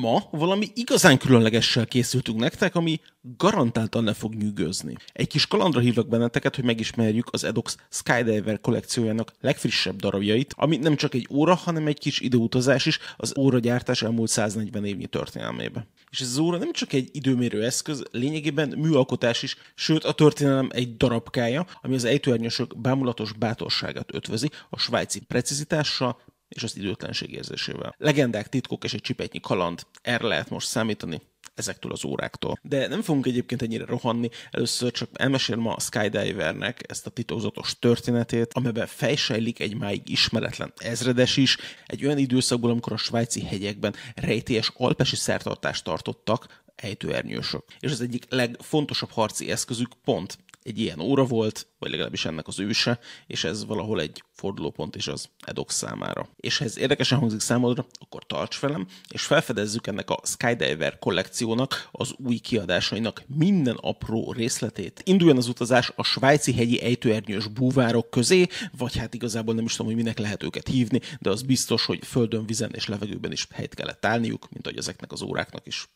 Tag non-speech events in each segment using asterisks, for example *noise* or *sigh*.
Ma valami igazán különlegessel készültünk nektek, ami garantáltan le fog nyűgözni. Egy kis kalandra hívlak benneteket, hogy megismerjük az Edox Skydiver kollekciójának legfrissebb darabjait, ami nem csak egy óra, hanem egy kis időutazás is az óragyártás elmúlt 140 évnyi történelmébe. És ez az óra nem csak egy időmérő eszköz, lényegében műalkotás is, sőt a történelem egy darabkája, ami az ejtőernyősök bámulatos bátorságát ötvözi a svájci precizitással, és az időtlenség érzésével. Legendák, titkok és egy csipetnyi kaland, erre lehet most számítani ezektől az óráktól. De nem fogunk egyébként ennyire rohanni, először csak elmesélem a Skydivernek ezt a titokzatos történetét, amelyben fejsejlik egy máig ismeretlen ezredes is, egy olyan időszakból, amikor a svájci hegyekben rejtélyes alpesi szertartást tartottak, ejtőernyősök. És az egyik legfontosabb harci eszközük pont egy ilyen óra volt, vagy legalábbis ennek az őse, és ez valahol egy fordulópont is az Edox számára. És ha ez érdekesen hangzik számodra, akkor tarts velem, és felfedezzük ennek a Skydiver kollekciónak, az új kiadásainak minden apró részletét. Induljon az utazás a svájci hegyi ejtőernyős búvárok közé, vagy hát igazából nem is tudom, hogy minek lehet őket hívni, de az biztos, hogy földön, vizen és levegőben is helyt kellett állniuk, mint ahogy ezeknek az óráknak is.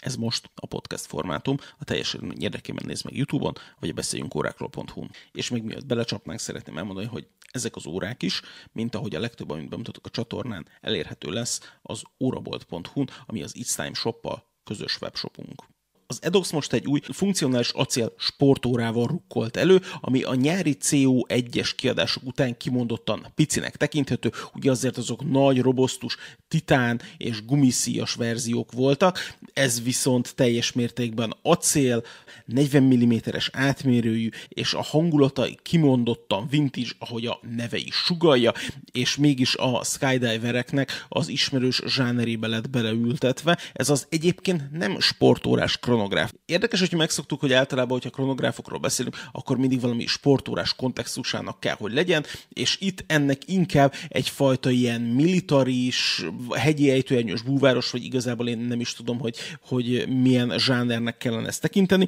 Ez most a podcast formátum, a teljes érdekében néz meg YouTube-on, vagy a beszéljünk órákról.hu. És még miatt belecsapnánk, szeretném elmondani, hogy ezek az órák is, mint ahogy a legtöbb, amit bemutatok a csatornán, elérhető lesz az órabolt.hu, ami az It's Time Shop-pal közös webshopunk. Az Edox most egy új funkcionális acél sportórával rukkolt elő, ami a nyári CO1-es kiadások után kimondottan picinek tekinthető, ugye azért azok nagy, robosztus, titán és gumiszíjas verziók voltak, ez viszont teljes mértékben acél, 40 mm-es átmérőjű, és a hangulata kimondottan vintage, ahogy a neve is sugalja, és mégis a skydivereknek az ismerős zsánerébe lett beleültetve. Ez az egyébként nem sportórás kronográf. Érdekes, hogy megszoktuk, hogy általában, hogyha kronográfokról beszélünk, akkor mindig valami sportórás kontextusának kell, hogy legyen, és itt ennek inkább egyfajta ilyen militaris, hegyi ejtőernyős búváros, vagy igazából én nem is tudom, hogy, hogy milyen zsánernek kellene ezt tekinteni,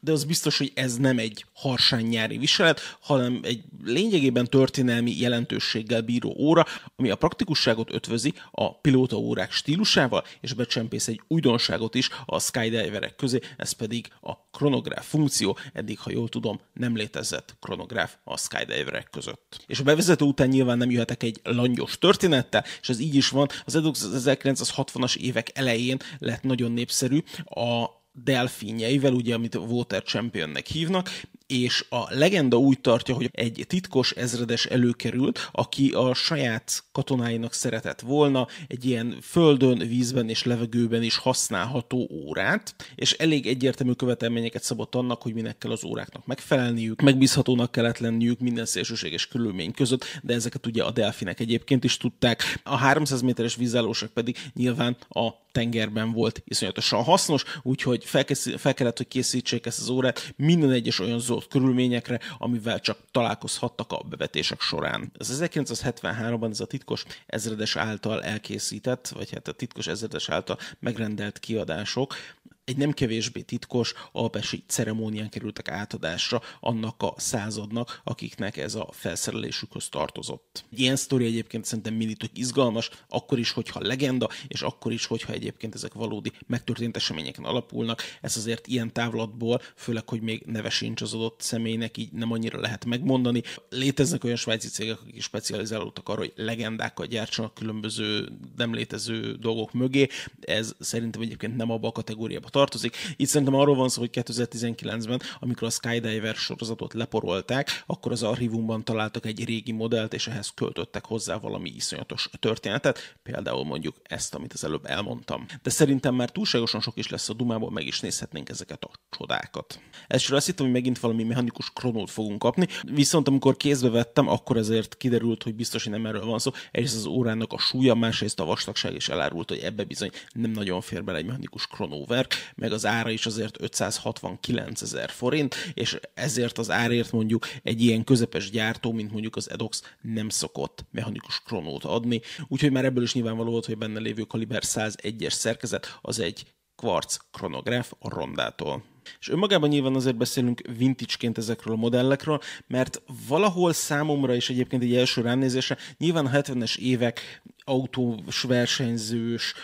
de az biztos, hogy ez nem egy harsány nyári viselet, hanem egy lényegében történelmi jelentőséggel bíró óra, ami a praktikusságot ötvözi a pilóta órák stílusával, és becsempész egy újdonságot is a skydiverek közé, ez pedig a kronográf funkció, eddig, ha jól tudom, nem létezett kronográf a skydiverek között. És a bevezető után nyilván nem jöhetek egy langyos történettel, és ez így is van, az Edox 1960-as évek elején lett nagyon népszerű a delfinjeivel, ugye, amit Water Championnek hívnak, és a legenda úgy tartja, hogy egy titkos ezredes előkerült, aki a saját katonáinak szeretett volna egy ilyen földön, vízben és levegőben is használható órát, és elég egyértelmű követelményeket szabott annak, hogy minek kell az óráknak megfelelniük, megbízhatónak kellett lenniük minden szélsőséges körülmény között, de ezeket ugye a delfinek egyébként is tudták. A 300 méteres vízállóság pedig nyilván a tengerben volt iszonyatosan hasznos, úgyhogy fel, fel kellett, hogy készítsék ezt az órát minden egyes olyan zöld körülményekre, amivel csak találkozhattak a bevetések során. Ez 1973-ban ez a titkos ezredes által elkészített, vagy hát a titkos ezredes által megrendelt kiadások egy nem kevésbé titkos alpesi ceremónián kerültek átadásra annak a századnak, akiknek ez a felszerelésükhöz tartozott. Ilyen sztori egyébként szerintem mindig tök izgalmas, akkor is, hogyha legenda, és akkor is, hogyha egyébként ezek valódi megtörtént eseményeken alapulnak. Ez azért ilyen távlatból, főleg, hogy még neve sincs az adott személynek, így nem annyira lehet megmondani. Léteznek olyan svájci cégek, akik specializálódtak arra, hogy legendákat gyártsanak különböző nem létező dolgok mögé. Ez szerintem egyébként nem abba a kategóriába tartozik. Itt szerintem arról van szó, hogy 2019-ben, amikor a Skydiver sorozatot leporolták, akkor az archívumban találtak egy régi modellt, és ehhez költöttek hozzá valami iszonyatos történetet, például mondjuk ezt, amit az előbb elmondtam. De szerintem már túlságosan sok is lesz a dumából, meg is nézhetnénk ezeket a csodákat. Elsőre azt hittem, hogy megint valami mechanikus kronót fogunk kapni, viszont amikor kézbe vettem, akkor ezért kiderült, hogy biztos, hogy nem erről van szó. Egyrészt az órának a súlya, másrészt a vastagság is elárult, hogy ebbe bizony nem nagyon fér bele egy mechanikus kronóver, meg az ára is azért 569 ezer forint, és ezért az árért mondjuk egy ilyen közepes gyártó, mint mondjuk az Edox nem szokott mechanikus kronót adni, úgyhogy már ebből is nyilvánvaló volt, hogy benne lévő kaliber 101-es szerkezet az egy kvarc kronográf a rondától. És önmagában nyilván azért beszélünk vintage ezekről a modellekről, mert valahol számomra is egyébként egy első ránézésre nyilván a 70-es évek autós versenyzős,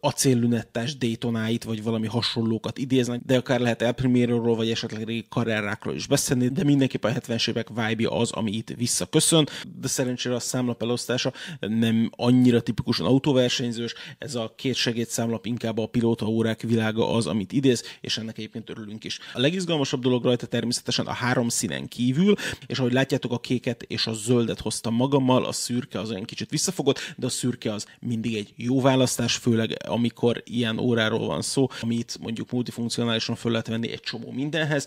acéllünettás Daytonáit, vagy valami hasonlókat idéznek, de akár lehet El Primero-ról, vagy esetleg régi karrierákról is beszélni, de mindenképpen a 70-es évek vibe az, ami itt visszaköszön, de szerencsére a számlap elosztása nem annyira tipikusan autóversenyzős, ez a két segédszámlap inkább a pilóta órák világa az, amit idéz, és ennek egyébként örülünk is. A legizgalmasabb dolog rajta természetesen a három színen kívül, és ahogy látjátok, a kéket és a zöldet hoztam magammal, a szürke az olyan kicsit visszafogott, de a szürke az mindig egy jó választás, főleg amikor ilyen óráról van szó, amit mondjuk multifunkcionálisan föl lehet venni egy csomó mindenhez.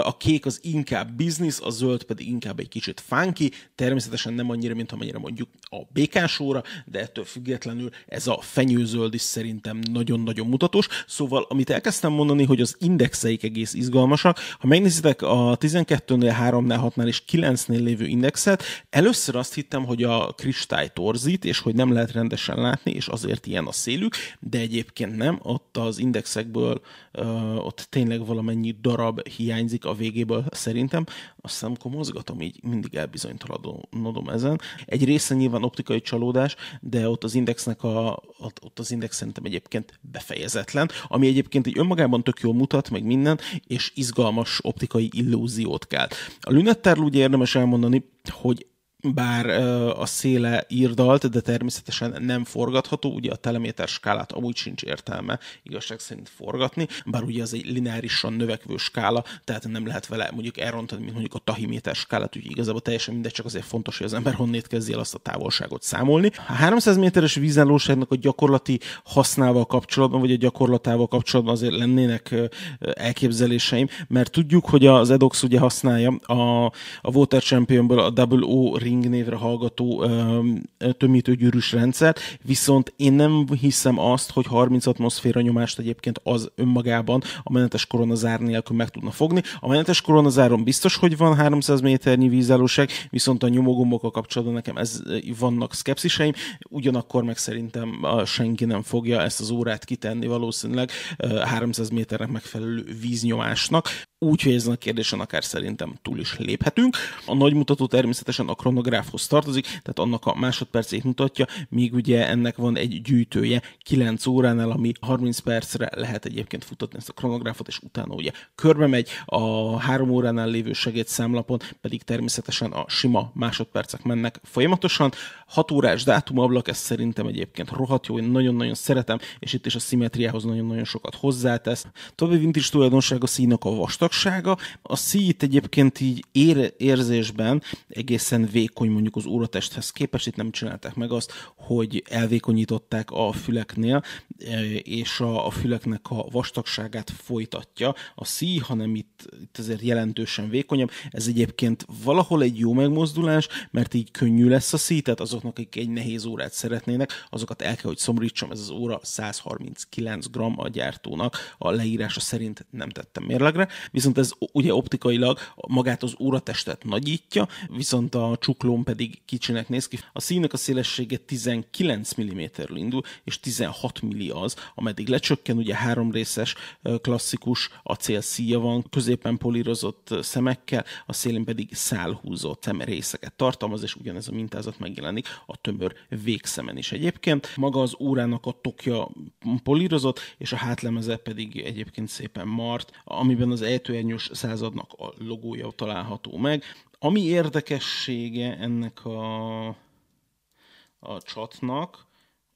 A kék az inkább biznisz, a zöld pedig inkább egy kicsit funky, természetesen nem annyira, mint amennyire mondjuk a békás óra, de ettől függetlenül ez a fenyőzöld is szerintem nagyon-nagyon mutatós. Szóval, amit elkezdtem mondani, hogy az indexeik egész izgalmasak, ha megnézitek a 12-nél, 3-nál, 6-nál és 9-nél lévő indexet, először azt hittem, hogy a kristály torzít, és hogy nem lehet rendesen látni, és azért ilyen a szélük, de egyébként nem, ott az indexekből ott tényleg valamennyi darab hiányzik a végéből szerintem. Azt amikor mozgatom, így mindig elbizonytalanodom ezen. Egy része nyilván optikai csalódás, de ott az indexnek a, ott, az index szerintem egyébként befejezetlen, ami egyébként egy önmagában tök jól mutat, meg minden, és izgalmas optikai illúziót kell. A Lunettárl ugye érdemes elmondani, hogy bár a széle írdalt, de természetesen nem forgatható, ugye a teleméter skálát amúgy sincs értelme igazság szerint forgatni, bár ugye az egy lineárisan növekvő skála, tehát nem lehet vele mondjuk elrontani, mint mondjuk a tahiméter skálát, úgyhogy igazából teljesen mindegy, csak azért fontos, hogy az ember honnét kezdje el azt a távolságot számolni. A 300 méteres vízállóságnak a gyakorlati hasznával kapcsolatban, vagy a gyakorlatával kapcsolatban azért lennének elképzeléseim, mert tudjuk, hogy az Edox ugye használja a, a Water Championből a Double O ring Ring névre hallgató tömítőgyűrűs rendszer, viszont én nem hiszem azt, hogy 30 atmoszféra nyomást egyébként az önmagában a menetes koronazár nélkül meg tudna fogni. A menetes koronazáron biztos, hogy van 300 méternyi vízállóság, viszont a nyomogombokkal kapcsolatban nekem ez vannak szkepsziseim, ugyanakkor meg szerintem senki nem fogja ezt az órát kitenni valószínűleg 300 méternek megfelelő víznyomásnak úgy, hogy ezen a kérdésen akár szerintem túl is léphetünk. A nagy mutató természetesen a kronográfhoz tartozik, tehát annak a másodpercét mutatja, míg ugye ennek van egy gyűjtője 9 óránál, ami 30 percre lehet egyébként futatni ezt a kronográfot, és utána ugye körbe megy, a 3 óránál lévő segédszámlapon pedig természetesen a sima másodpercek mennek folyamatosan. 6 órás dátumablak, ez szerintem egyébként rohadt jó, én nagyon-nagyon szeretem, és itt is a szimetriához nagyon-nagyon sokat hozzátesz. További vintage tulajdonsága színak a vastag vastagsága. A szít egyébként így ér, érzésben egészen vékony mondjuk az óratesthez képest. Itt nem csinálták meg azt, hogy elvékonyították a füleknél, e, és a, a füleknek a vastagságát folytatja a szí, hanem itt, itt azért jelentősen vékonyabb. Ez egyébként valahol egy jó megmozdulás, mert így könnyű lesz a szí, tehát azoknak, akik egy nehéz órát szeretnének, azokat el kell, hogy szomorítsam, ez az óra 139 g a gyártónak, a leírása szerint nem tettem mérlegre, viszont ez ugye optikailag magát az óratestet nagyítja, viszont a csuklón pedig kicsinek néz ki. A színek a szélessége 19 mm-ről indul, és 16 mm az, ameddig lecsökken, ugye három részes klasszikus acél szíja van, középen polírozott szemekkel, a szélén pedig szálhúzott szemrészeket tartalmaz, és ugyanez a mintázat megjelenik a tömör végszemen is egyébként. Maga az órának a tokja polírozott, és a hátlemeze pedig egyébként szépen mart, amiben az ejtőernyős századnak a logója található meg. Ami érdekessége ennek a, a csatnak,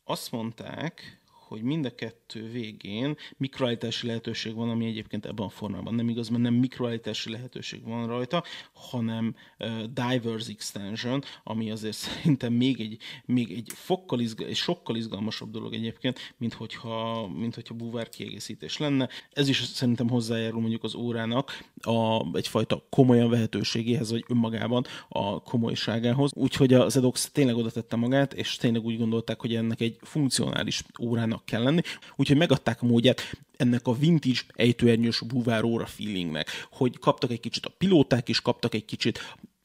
azt mondták, hogy mind a kettő végén mikroállítási lehetőség van, ami egyébként ebben a formában nem igaz, mert nem mikroállítási lehetőség van rajta, hanem uh, Divers Extension, ami azért *laughs* szerintem még egy, még egy, fokkal izgal, egy sokkal izgalmasabb dolog egyébként, mint hogyha, mint hogyha búvár kiegészítés lenne. Ez is szerintem hozzájárul mondjuk az órának a, egyfajta komolyan vehetőségéhez, vagy önmagában a komolyságához. Úgyhogy az Edox tényleg oda tette magát, és tényleg úgy gondolták, hogy ennek egy funkcionális órának órának kell lenni, úgyhogy megadták a módját ennek a vintage ejtőernyős búváróra feelingnek, hogy kaptak egy kicsit a pilóták is, kaptak egy kicsit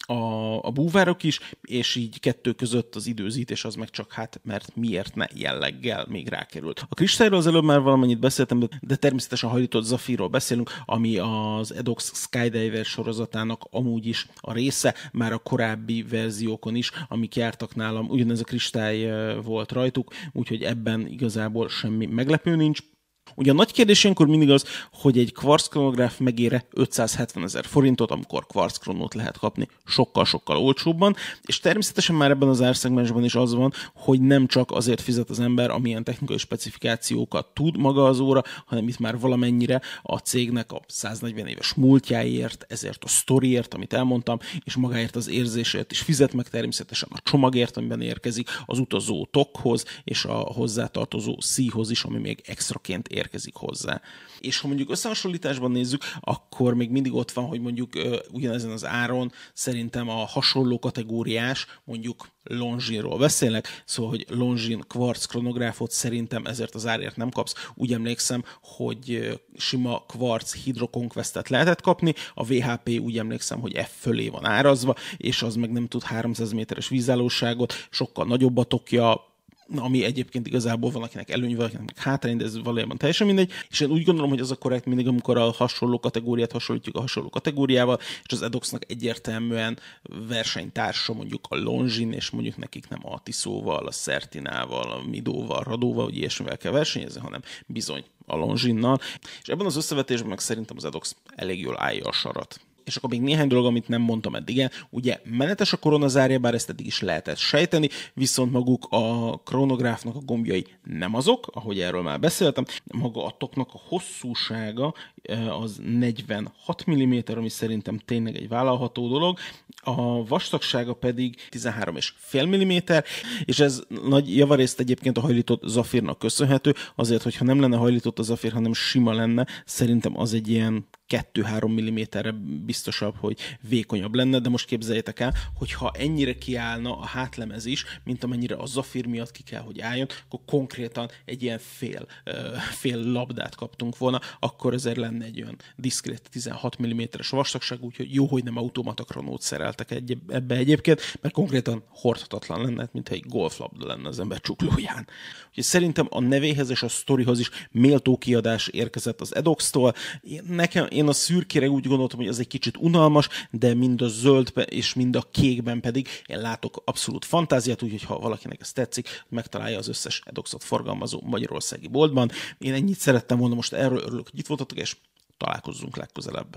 a, a búvárok is, és így kettő között az időzítés az meg csak hát, mert miért ne jelleggel még rákerült. A kristályról az előbb már valamennyit beszéltem, de természetesen hajlított Zafirról beszélünk, ami az Edox Skydiver sorozatának amúgy is a része, már a korábbi verziókon is, amik jártak nálam, ugyanez a kristály volt rajtuk, úgyhogy ebben igazából semmi meglepő nincs. Ugye a nagy kérdés ilyenkor mindig az, hogy egy quartz kronográf megére 570 ezer forintot, amikor quartz kronót lehet kapni sokkal-sokkal olcsóbban, és természetesen már ebben az árszegmensben is az van, hogy nem csak azért fizet az ember, amilyen technikai specifikációkat tud maga az óra, hanem itt már valamennyire a cégnek a 140 éves múltjáért, ezért a sztoriért, amit elmondtam, és magáért az érzésért is fizet meg természetesen a csomagért, amiben érkezik, az utazó tokhoz és a hozzátartozó szíhoz is, ami még extraként érkezik hozzá. És ha mondjuk összehasonlításban nézzük, akkor még mindig ott van, hogy mondjuk ugyanezen az áron szerintem a hasonló kategóriás, mondjuk Longines-ról beszélek, szóval, hogy Longines Quartz kronográfot szerintem ezért az árért nem kapsz. Úgy emlékszem, hogy sima Quartz Hydro Conquest-et lehetett kapni, a VHP úgy emlékszem, hogy F fölé van árazva, és az meg nem tud 300 méteres vízállóságot, sokkal nagyobb a tokja, ami egyébként igazából van, akinek előny, valakinek meg hátrány, de ez valójában teljesen mindegy. És én úgy gondolom, hogy az a korrekt mindig, amikor a hasonló kategóriát hasonlítjuk a hasonló kategóriával, és az Edoxnak egyértelműen versenytársa mondjuk a Longin, és mondjuk nekik nem a Tiszóval, a Certinával, a Midóval, Radóval, hogy ilyesmivel kell versenyezni, hanem bizony a Longinnal. És ebben az összevetésben meg szerintem az Edox elég jól állja a sarat és akkor még néhány dolog, amit nem mondtam eddig. Ugye menetes a koronazárja, bár ezt eddig is lehetett sejteni, viszont maguk a kronográfnak a gombjai nem azok, ahogy erről már beszéltem. Maga a toknak a hosszúsága az 46 mm, ami szerintem tényleg egy vállalható dolog, a vastagsága pedig 13,5 mm, és ez nagy javarészt egyébként a hajlított zafírnak köszönhető, azért, hogyha nem lenne hajlított a zafír, hanem sima lenne, szerintem az egy ilyen 2-3 mm-re biztosabb, hogy vékonyabb lenne, de most képzeljétek el, hogy ha ennyire kiállna a hátlemez is, mint amennyire a zafír miatt ki kell, hogy álljon, akkor konkrétan egy ilyen fél, fél labdát kaptunk volna, akkor ezért lenne egy olyan diszkrét 16 mm-es vastagság, úgyhogy jó, hogy nem automata kronót szereltek egy, ebbe egyébként, mert konkrétan hordhatatlan lenne, mint egy golflabda lenne az ember csuklóján. Úgyhogy szerintem a nevéhez és a sztorihoz is méltó kiadás érkezett az Edox-tól. Nekem, én a szürkére úgy gondoltam, hogy ez egy kicsit unalmas, de mind a zöldben és mind a kékben pedig én látok abszolút fantáziát, úgyhogy ha valakinek ez tetszik, megtalálja az összes Edoxot forgalmazó magyarországi boltban. Én ennyit szerettem volna most erről, örülök, hogy itt voltatok, és találkozzunk legközelebb.